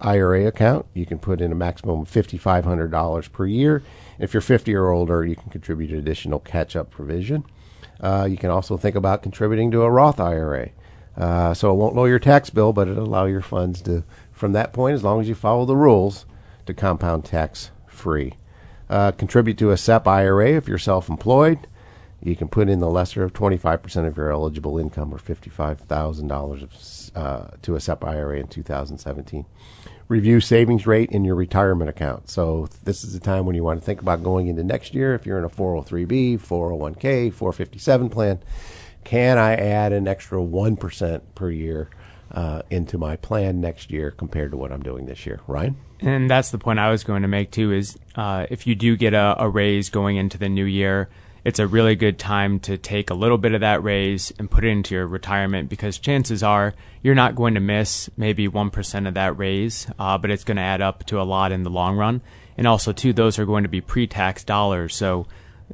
IRA account. You can put in a maximum of $5,500 per year. If you're 50 or older, you can contribute an additional catch-up provision. Uh, you can also think about contributing to a Roth IRA. Uh, so it won't lower your tax bill, but it'll allow your funds to, from that point, as long as you follow the rules, to compound tax free. Uh, contribute to a SEP IRA if you're self employed. You can put in the lesser of 25% of your eligible income or $55,000 uh, to a SEP IRA in 2017. Review savings rate in your retirement account. So this is the time when you want to think about going into next year. If you're in a 403b, 401k, 457 plan, can I add an extra 1% per year uh, into my plan next year compared to what I'm doing this year? Ryan? And that's the point I was going to make too is uh, if you do get a, a raise going into the new year, it's a really good time to take a little bit of that raise and put it into your retirement because chances are you're not going to miss maybe 1% of that raise, uh, but it's going to add up to a lot in the long run. And also, too, those are going to be pre tax dollars. So,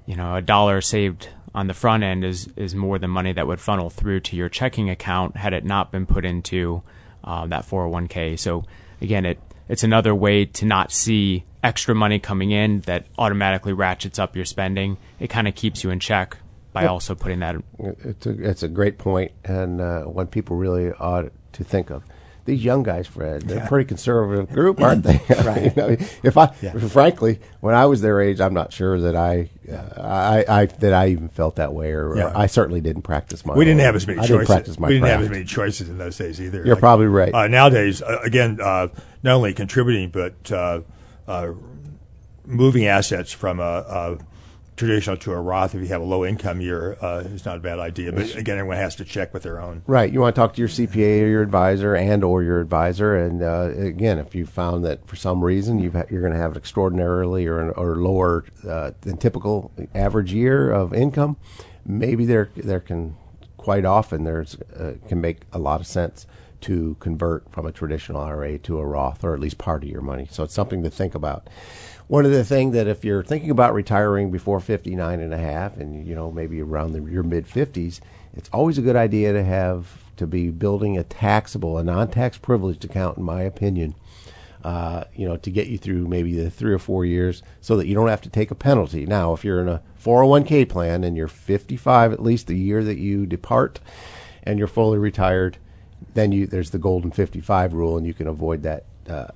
you know, a dollar saved on the front end is is more than money that would funnel through to your checking account had it not been put into uh, that 401k. So again, it it's another way to not see extra money coming in that automatically ratchets up your spending. It kind of keeps you in check by yep. also putting that. It's a it's a great point and uh, one people really ought to think of these young guys, Fred, they're yeah. a pretty conservative group, aren't they? right. you know, if I, yeah. frankly, when I was their age, I'm not sure that I, uh, I, I, that I even felt that way, or, yeah. or I certainly didn't practice my. We didn't have as many I choices. Didn't we didn't craft. have as many choices in those days either. You're like, probably right. Uh, nowadays, uh, again, uh, not only contributing but uh, uh, moving assets from a, a traditional to a Roth if you have a low income year uh, is not a bad idea. But again, everyone has to check with their own. Right. You want to talk to your CPA or your advisor and or your advisor. And uh, again, if you found that for some reason you are going to have an extraordinarily or, or lower uh, than typical average year of income, maybe there there can quite often there's uh, can make a lot of sense to convert from a traditional IRA to a Roth or at least part of your money. So it's something to think about one of the things that if you're thinking about retiring before 59 and a half and you know maybe around the, your mid 50s it's always a good idea to have to be building a taxable, a non-tax privileged account, in my opinion. Uh, you know, to get you through maybe the three or four years, so that you don't have to take a penalty. Now, if you're in a 401k plan and you're 55 at least the year that you depart, and you're fully retired, then you there's the golden 55 rule, and you can avoid that. Uh,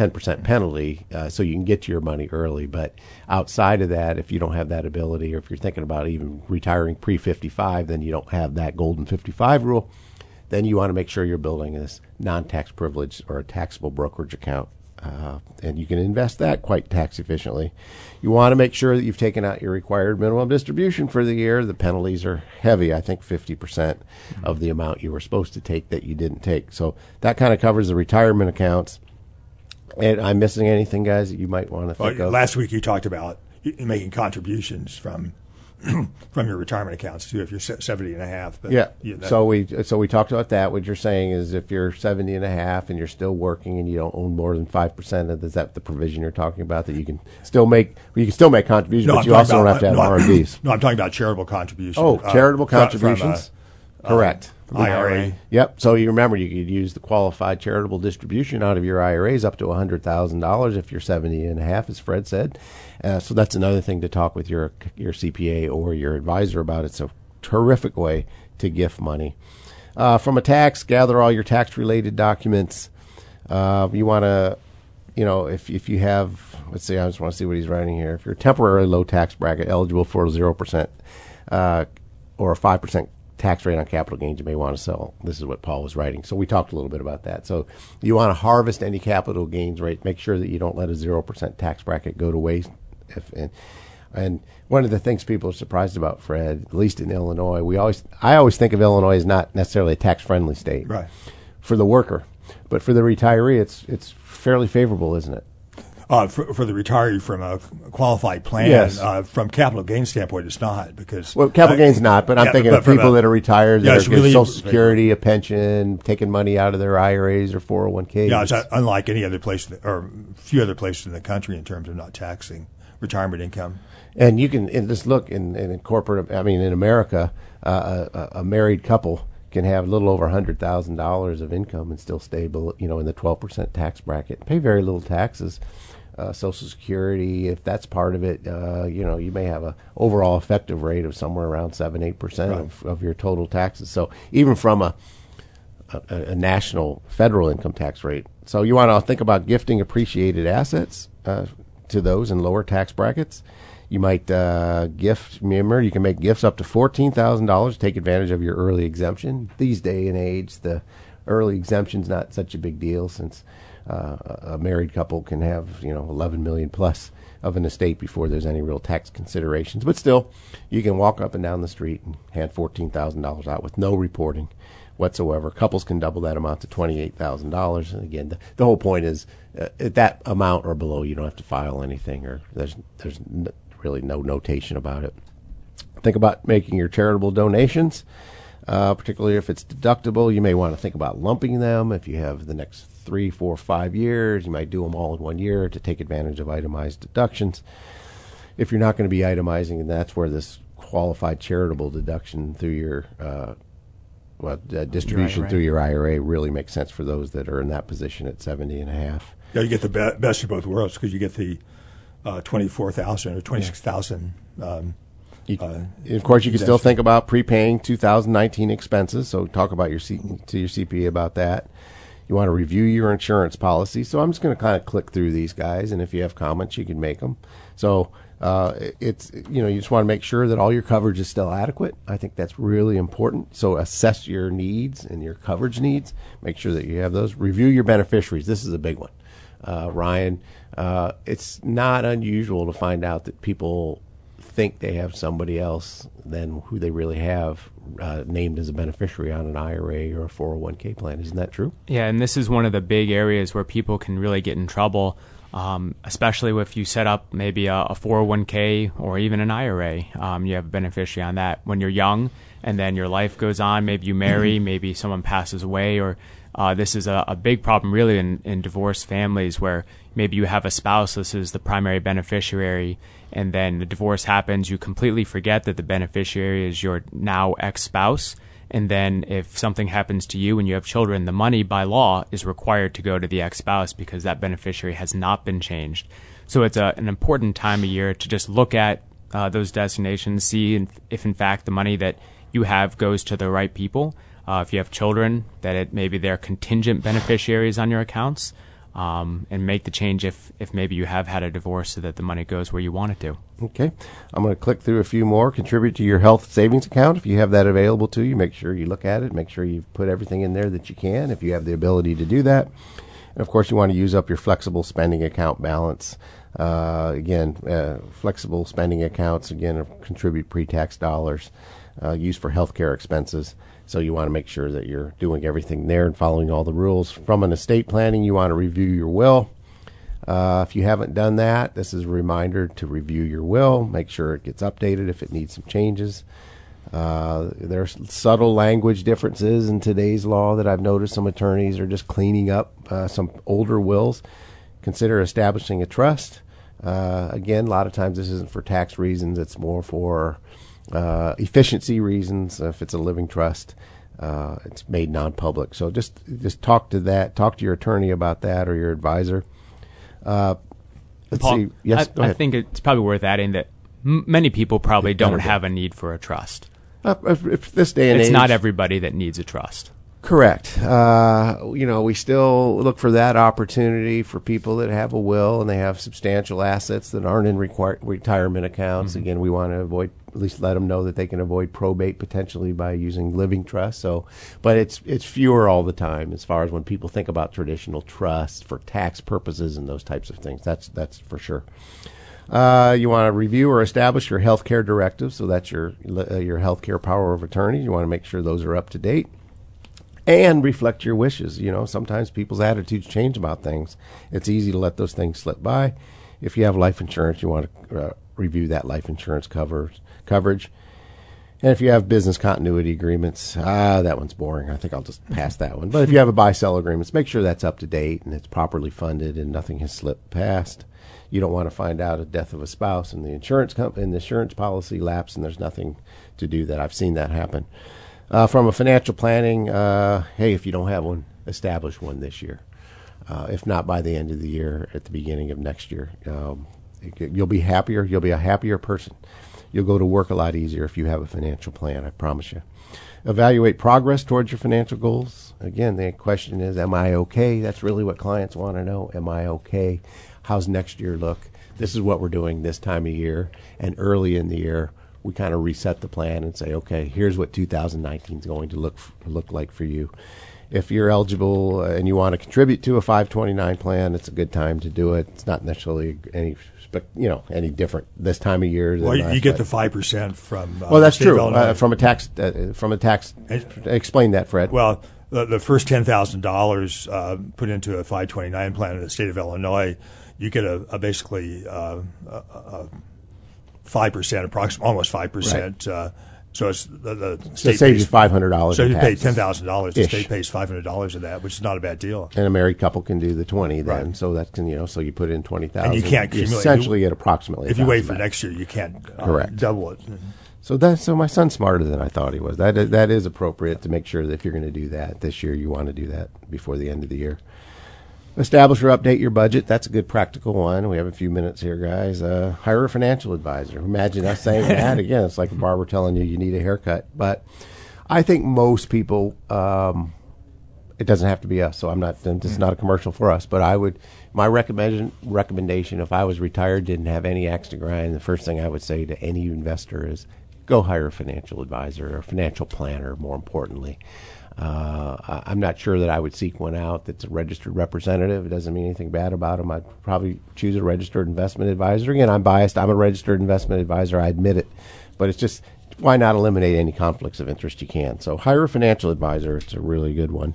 10% penalty uh, so you can get to your money early. But outside of that, if you don't have that ability or if you're thinking about even retiring pre 55, then you don't have that golden 55 rule. Then you want to make sure you're building this non tax privilege or a taxable brokerage account. Uh, and you can invest that quite tax efficiently. You want to make sure that you've taken out your required minimum distribution for the year. The penalties are heavy, I think 50% of the amount you were supposed to take that you didn't take. So that kind of covers the retirement accounts. And I'm missing anything, guys, that you might want to think Well, of? last week you talked about making contributions from from your retirement accounts too if you're se- 70 and a half. But yeah. you- so we so we talked about that. What you're saying is if you're 70 and a half and you're still working and you don't own more than 5% of is that the provision you're talking about that you can still make you can still make contributions No, but I'm you also don't have to have no, RMDs. No, I'm talking about charitable contributions. Oh, uh, charitable fro- from, uh, Correct. IRA. Yep. So you remember you could use the qualified charitable distribution out of your IRAs up to $100,000 if you're 70 and a half, as Fred said. Uh, so that's another thing to talk with your your CPA or your advisor about. It's a terrific way to gift money. Uh, from a tax, gather all your tax related documents. Uh, you want to, you know, if, if you have, let's see, I just want to see what he's writing here. If you're temporarily low tax bracket eligible for 0%, uh, or a 5% tax rate on capital gains you may want to sell. This is what Paul was writing. So we talked a little bit about that. So you want to harvest any capital gains rate. Make sure that you don't let a 0% tax bracket go to waste. If, and, and one of the things people are surprised about, Fred, at least in Illinois, we always, I always think of Illinois as not necessarily a tax friendly state Right. for the worker, but for the retiree, it's, it's fairly favorable, isn't it? Uh, for, for the retiree from a qualified plan, Yes. uh, from capital gains standpoint, it's not because Well, capital uh, gains not, but I'm yeah, thinking but of people a- that are retired, Yeah, that are really- Social Security, a pension, taking money out of their IRAs or 401ks. Yeah, it's uh, unlike any other place, or few other places in the country in terms of not taxing retirement income. And you can and just look in, in corporate. I mean, in America, uh, a, a married couple can have a little over hundred thousand dollars of income and still stay, below, you know, in the twelve percent tax bracket. Pay very little taxes. Uh, Social Security, if that's part of it, uh, you know, you may have a overall effective rate of somewhere around seven, eight percent of, of your total taxes. So even from a a, a national federal income tax rate. So you want to think about gifting appreciated assets uh, to those in lower tax brackets. You might uh, gift. Remember, you can make gifts up to fourteen thousand dollars. Take advantage of your early exemption. These day and age, the early exemption's not such a big deal since uh, a married couple can have you know eleven million plus of an estate before there's any real tax considerations. But still, you can walk up and down the street and hand fourteen thousand dollars out with no reporting whatsoever. Couples can double that amount to twenty-eight thousand dollars. And again, the, the whole point is uh, at that amount or below, you don't have to file anything, or there's there's n- really no notation about it. Think about making your charitable donations, uh, particularly if it's deductible. You may want to think about lumping them. If you have the next three, four, five years, you might do them all in one year to take advantage of itemized deductions if you're not going to be itemizing, and that's where this qualified charitable deduction through your uh, well, uh, distribution IRA. through your IRA really makes sense for those that are in that position at 70 and a half. Yeah, you get the be- best of both worlds because you get the uh, twenty-four thousand or twenty-six thousand. Um, You, Uh, of course, you can still think about prepaying 2019 expenses. So talk about your C, to your CPA about that. You want to review your insurance policy. So I'm just going to kind of click through these guys, and if you have comments, you can make them. So uh, it's you know you just want to make sure that all your coverage is still adequate. I think that's really important. So assess your needs and your coverage needs. Make sure that you have those. Review your beneficiaries. This is a big one, uh, Ryan. Uh, it's not unusual to find out that people think they have somebody else than who they really have uh, named as a beneficiary on an IRA or a 401k plan. Isn't that true? Yeah, and this is one of the big areas where people can really get in trouble, um, especially if you set up maybe a, a 401k or even an IRA. Um, you have a beneficiary on that when you're young, and then your life goes on. Maybe you marry, maybe someone passes away, or Uh, this is a, a, big problem, really, in, in divorced families where maybe you have a spouse, this is the primary beneficiary, and then the divorce happens. You completely forget that the beneficiary is your now ex spouse. And then if something happens to you and you have children, the money by law is required to go to the ex spouse because that beneficiary has not been changed. So it's a, an important time of year to just look at uh, those designations, see if in fact the money that you have goes to the right people. Uh, if you have children, that it maybe they're contingent beneficiaries on your accounts, um, and make the change if if maybe you have had a divorce so that the money goes where you want it to. Okay, I'm going to click through a few more. Contribute to your health savings account if you have that available to you. Make sure you look at it. Make sure you put everything in there that you can if you have the ability to do that. And of course, you want to use up your flexible spending account balance. Uh, again, uh, flexible spending accounts again contribute pre-tax dollars uh, used for healthcare expenses. So you want to make sure that you're doing everything there and following all the rules. From an estate planning, you want to review your will. Uh, if you haven't done that, this is a reminder to review your will. Make sure it gets updated if it needs some changes. Uh, there's subtle language differences in today's law that I've noticed some attorneys are just cleaning up uh, some older wills. Consider establishing a trust. Uh, again, a lot of times this isn't for tax reasons, it's more for uh, efficiency reasons. If it's a living trust, uh, it's made non-public. So just just talk to that. Talk to your attorney about that or your advisor. Uh, let's Paul, see. Yes, I, I, think it's probably worth adding that m- many people probably don't have a need for a trust. Uh, this day and it's age, not everybody that needs a trust. Correct. Uh, you know, we still look for that opportunity for people that have a will and they have substantial assets that aren't in require- retirement accounts. Mm-hmm. Again, we want to avoid at least let them know that they can avoid probate potentially by using living trust. So, but it's it's fewer all the time as far as when people think about traditional trusts for tax purposes and those types of things. That's that's for sure. Uh, you want to review or establish your health care directives, so that's your uh, your health care power of attorney. You want to make sure those are up to date and reflect your wishes. You know, sometimes people's attitudes change about things. It's easy to let those things slip by. If you have life insurance, you want to uh, review that life insurance covers, coverage. And if you have business continuity agreements, ah, that one's boring. I think I'll just pass that one. But if you have a buy sell agreements, make sure that's up to date and it's properly funded and nothing has slipped past. You don't want to find out a death of a spouse and the insurance company and the insurance policy lapse and there's nothing to do that. I've seen that happen. Uh, from a financial planning, uh, hey, if you don't have one, establish one this year. Uh, if not by the end of the year, at the beginning of next year, um, you'll be happier. You'll be a happier person. You'll go to work a lot easier if you have a financial plan. I promise you. Evaluate progress towards your financial goals. Again, the question is, am I okay? That's really what clients want to know. Am I okay? How's next year look? This is what we're doing this time of year and early in the year we kind of reset the plan and say, okay, here's what 2019 is going to look look like for you. If you're eligible and you want to contribute to a 529 plan, it's a good time to do it. It's not necessarily any you know any different this time of year. well, you get the five percent from. Uh, well, that's true. Uh, from a tax, uh, from a tax. explain that, Fred. Well, the, the first ten thousand uh, dollars put into a five twenty nine plan in the state of Illinois, you get a, a basically uh, five percent, approximately almost five percent. Right. So it's the, the state so pays five hundred dollars. So you pay ten thousand dollars. The state pays five hundred dollars of that, which is not a bad deal. And a married couple can do the twenty then. Right. So that can you know so you put in twenty thousand. And you can't you essentially get approximately. If you wait for back. next year, you can't uh, correct double it. So that so my son's smarter than I thought he was. That that is appropriate to make sure that if you're going to do that this year, you want to do that before the end of the year. Establish or update your budget. That's a good practical one. We have a few minutes here, guys. Uh, hire a financial advisor. Imagine us saying that again. It's like a barber telling you you need a haircut. But I think most people, um, it doesn't have to be us. So I'm not. This is not a commercial for us. But I would. My recommendation recommendation if I was retired, didn't have any axe to grind, the first thing I would say to any investor is go hire a financial advisor or financial planner. More importantly. Uh, I'm not sure that I would seek one out that's a registered representative. It doesn't mean anything bad about them. I'd probably choose a registered investment advisor. Again, I'm biased. I'm a registered investment advisor. I admit it. But it's just why not eliminate any conflicts of interest you can? So hire a financial advisor. It's a really good one.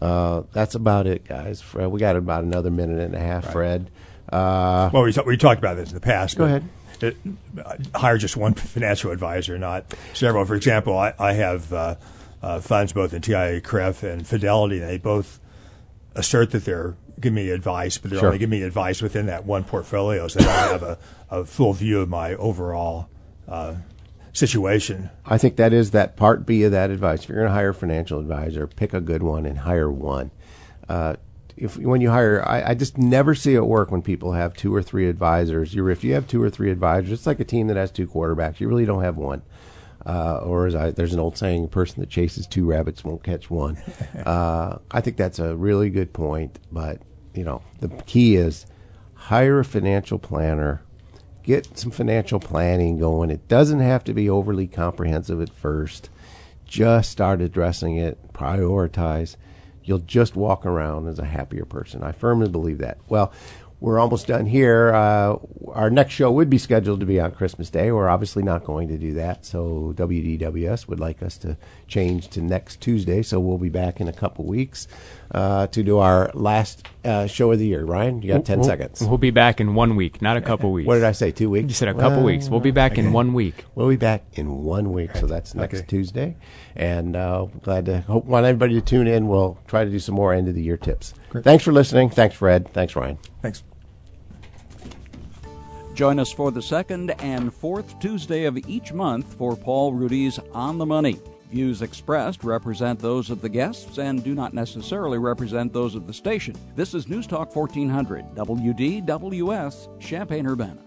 Uh, that's about it, guys. Fred, we got about another minute and a half, right. Fred. Uh, well, we, t- we talked about this in the past. Go ahead. It, hire just one financial advisor, not several. For example, I, I have uh, funds, both in TIAA-CREF, and Fidelity. They both assert that they're giving me advice, but they're Sure. only giving me advice within that one portfolio, so don't have a, a full view of my overall uh, situation. I think that is that part B of that advice. If you're going to hire a financial advisor, pick a good one and hire one. Uh, if when you hire, I, I just never see it work when people have two or three advisors. You're, if you have two or three advisors, it's like a team that has two quarterbacks. You really don't have one. Uh, or as I, there's an old saying, a person that chases two rabbits won't catch one. uh, I think that's a really good point. But you know, the key is hire a financial planner get some financial planning going. It doesn't have to be overly comprehensive at first. Just start addressing it, prioritize. You'll just walk around as a happier person. I firmly believe that. Well, we're almost done here. Uh, our next show would be scheduled to be on Christmas Day. We're obviously not going to do that. So WDWS would like us to change to next Tuesday. So we'll be back in a couple weeks uh, to do our last uh, show of the year. Ryan, you got 10 We'll- seconds. We'll be back in one week, not a couple weeks. What did I say? Two weeks? You said a couple Well, weeks. We'll be back in one week. We'll be back in one week, so that's next Okay. Tuesday. And uh, glad to hope want everybody to tune in. We'll try to do some more end of the year tips. Thanks for listening. Thanks, Fred. Thanks, Ryan. Thanks. Join us for the second and fourth Tuesday of each month for Paul Ruedi's On the Money. Views expressed represent those of the guests and do not necessarily represent those of the station. This is News Talk 1400, WDWS, Champaign Urbana.